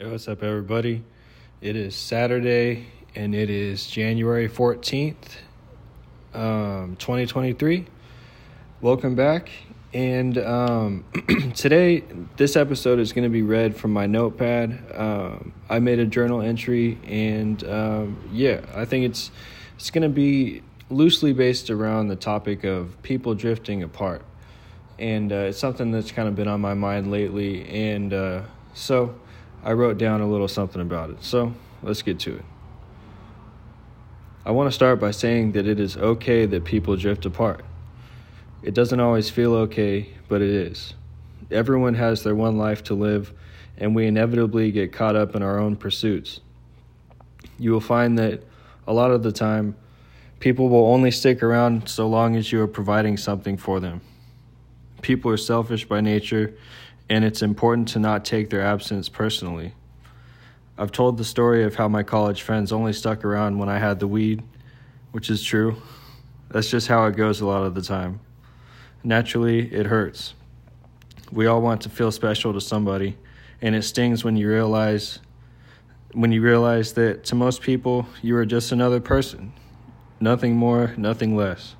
Hey, what's up, everybody? It is Saturday and it is January 14th, um, 2023. Welcome back. And um, today, this episode is going to be read from my notepad. Um, I made a journal entry, and um, yeah, I think it's it's going to be loosely based around the topic of people drifting apart, and uh, it's something that's kind of been on my mind lately. And uh, so, I wrote down a little something about it. So let's get to it. I want to start by saying that it is okay that people drift apart. It doesn't always feel okay, but it is. Everyone has their one life to live, and we inevitably get caught up in our own pursuits. You will find that a lot of the time, people will only stick around so long as you are providing something for them. People are selfish by nature, and it's important to not take their absence personally. I've told the story of how my college friends only stuck around when I had the weed, which is true. That's just how it goes a lot of the time. Naturally, it hurts. We all want to feel special to somebody, and it stings when you realize when you realize that to most people you are just another person. Nothing more, nothing less.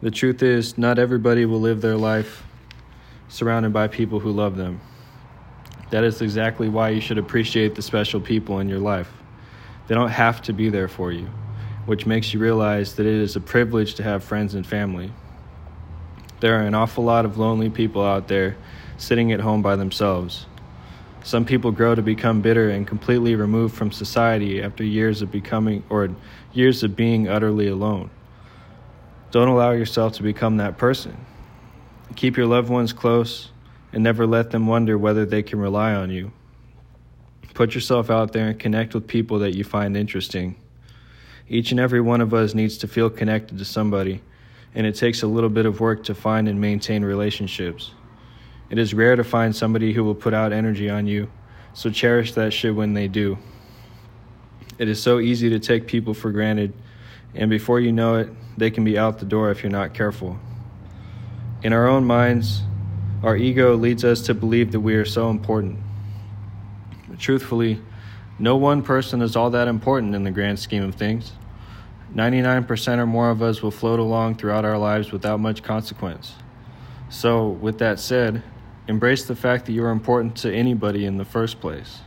The truth is, not everybody will live their life surrounded by people who love them. That is exactly why you should appreciate the special people in your life. They don't have to be there for you, which makes you realize that it is a privilege to have friends and family. There are an awful lot of lonely people out there sitting at home by themselves. Some people grow to become bitter and completely removed from society after years of becoming or years of being utterly alone. Don't allow yourself to become that person. Keep your loved ones close and never let them wonder whether they can rely on you. Put yourself out there and connect with people that you find interesting. Each and every one of us needs to feel connected to somebody, and it takes a little bit of work to find and maintain relationships. It is rare to find somebody who will put out energy on you, so cherish that shit when they do. It is so easy to take people for granted, and before you know it, they can be out the door if you're not careful. In our own minds, our ego leads us to believe that we are so important. But truthfully, no one person is all that important in the grand scheme of things. 99% or more of us will float along throughout our lives without much consequence. So, with that said, embrace the fact that you are important to anybody in the first place.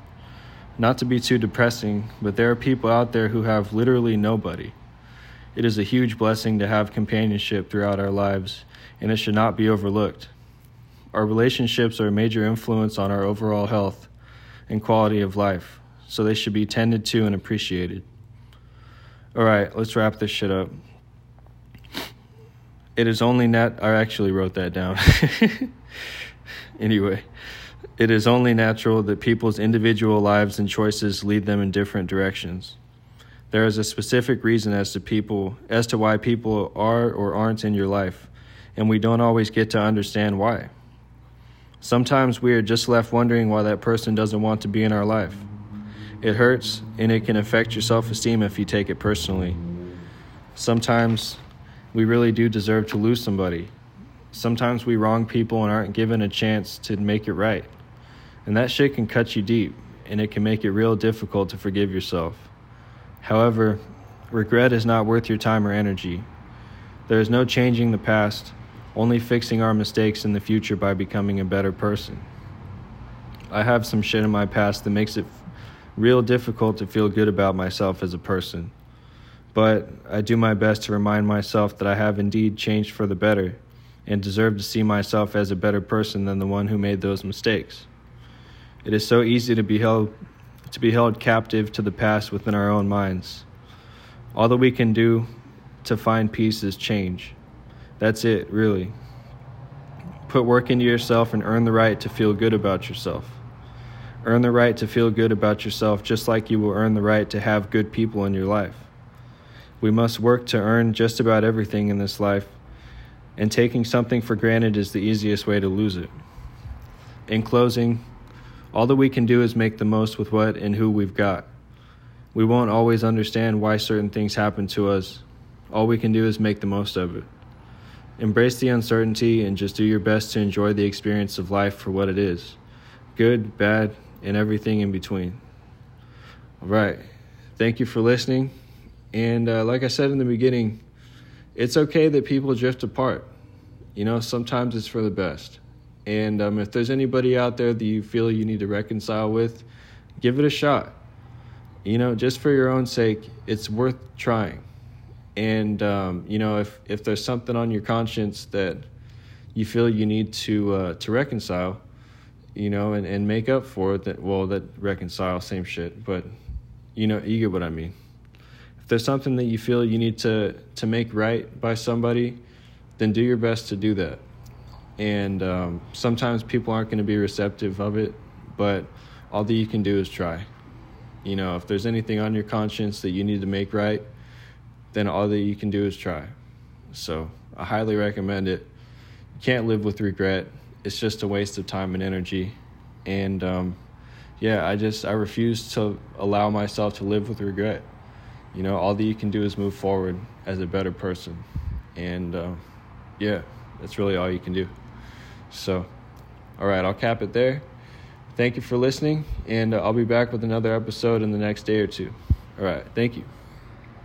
Not to be too depressing, but there are people out there who have literally nobody. It is a huge blessing to have companionship throughout our lives, and it should not be overlooked. Our relationships are a major influence on our overall health and quality of life, so they should be tended to and appreciated. All right, let's wrap this shit up. It is only nat I actually wrote that down. anyway, it is only natural that people's individual lives and choices lead them in different directions. There is a specific reason as to people as to why people are or aren't in your life, and we don't always get to understand why. Sometimes we are just left wondering why that person doesn't want to be in our life. It hurts and it can affect your self esteem if you take it personally. Sometimes we really do deserve to lose somebody. Sometimes we wrong people and aren't given a chance to make it right. And that shit can cut you deep and it can make it real difficult to forgive yourself. However, regret is not worth your time or energy. There is no changing the past, only fixing our mistakes in the future by becoming a better person. I have some shit in my past that makes it real difficult to feel good about myself as a person. But I do my best to remind myself that I have indeed changed for the better and deserve to see myself as a better person than the one who made those mistakes. It is so easy to be held to be held captive to the past within our own minds. All that we can do to find peace is change. That's it, really. Put work into yourself and earn the right to feel good about yourself. Earn the right to feel good about yourself just like you will earn the right to have good people in your life. We must work to earn just about everything in this life, and taking something for granted is the easiest way to lose it. In closing, all that we can do is make the most with what and who we've got. We won't always understand why certain things happen to us. All we can do is make the most of it. Embrace the uncertainty and just do your best to enjoy the experience of life for what it is good, bad, and everything in between. All right. Thank you for listening. And uh, like I said in the beginning, it's okay that people drift apart. You know, sometimes it's for the best. And um, if there's anybody out there that you feel you need to reconcile with, give it a shot. You know, just for your own sake, it's worth trying. And um, you know, if if there's something on your conscience that you feel you need to uh, to reconcile, you know, and, and make up for it, that well, that reconcile, same shit. But you know, you get what I mean. If there's something that you feel you need to to make right by somebody, then do your best to do that. And um, sometimes people aren't going to be receptive of it, but all that you can do is try. You know, if there's anything on your conscience that you need to make right, then all that you can do is try. So I highly recommend it. You can't live with regret. It's just a waste of time and energy. And um, yeah, I just I refuse to allow myself to live with regret. You know, all that you can do is move forward as a better person. And uh, yeah, that's really all you can do. So, all right, I'll cap it there. Thank you for listening, and uh, I'll be back with another episode in the next day or two. All right, thank you.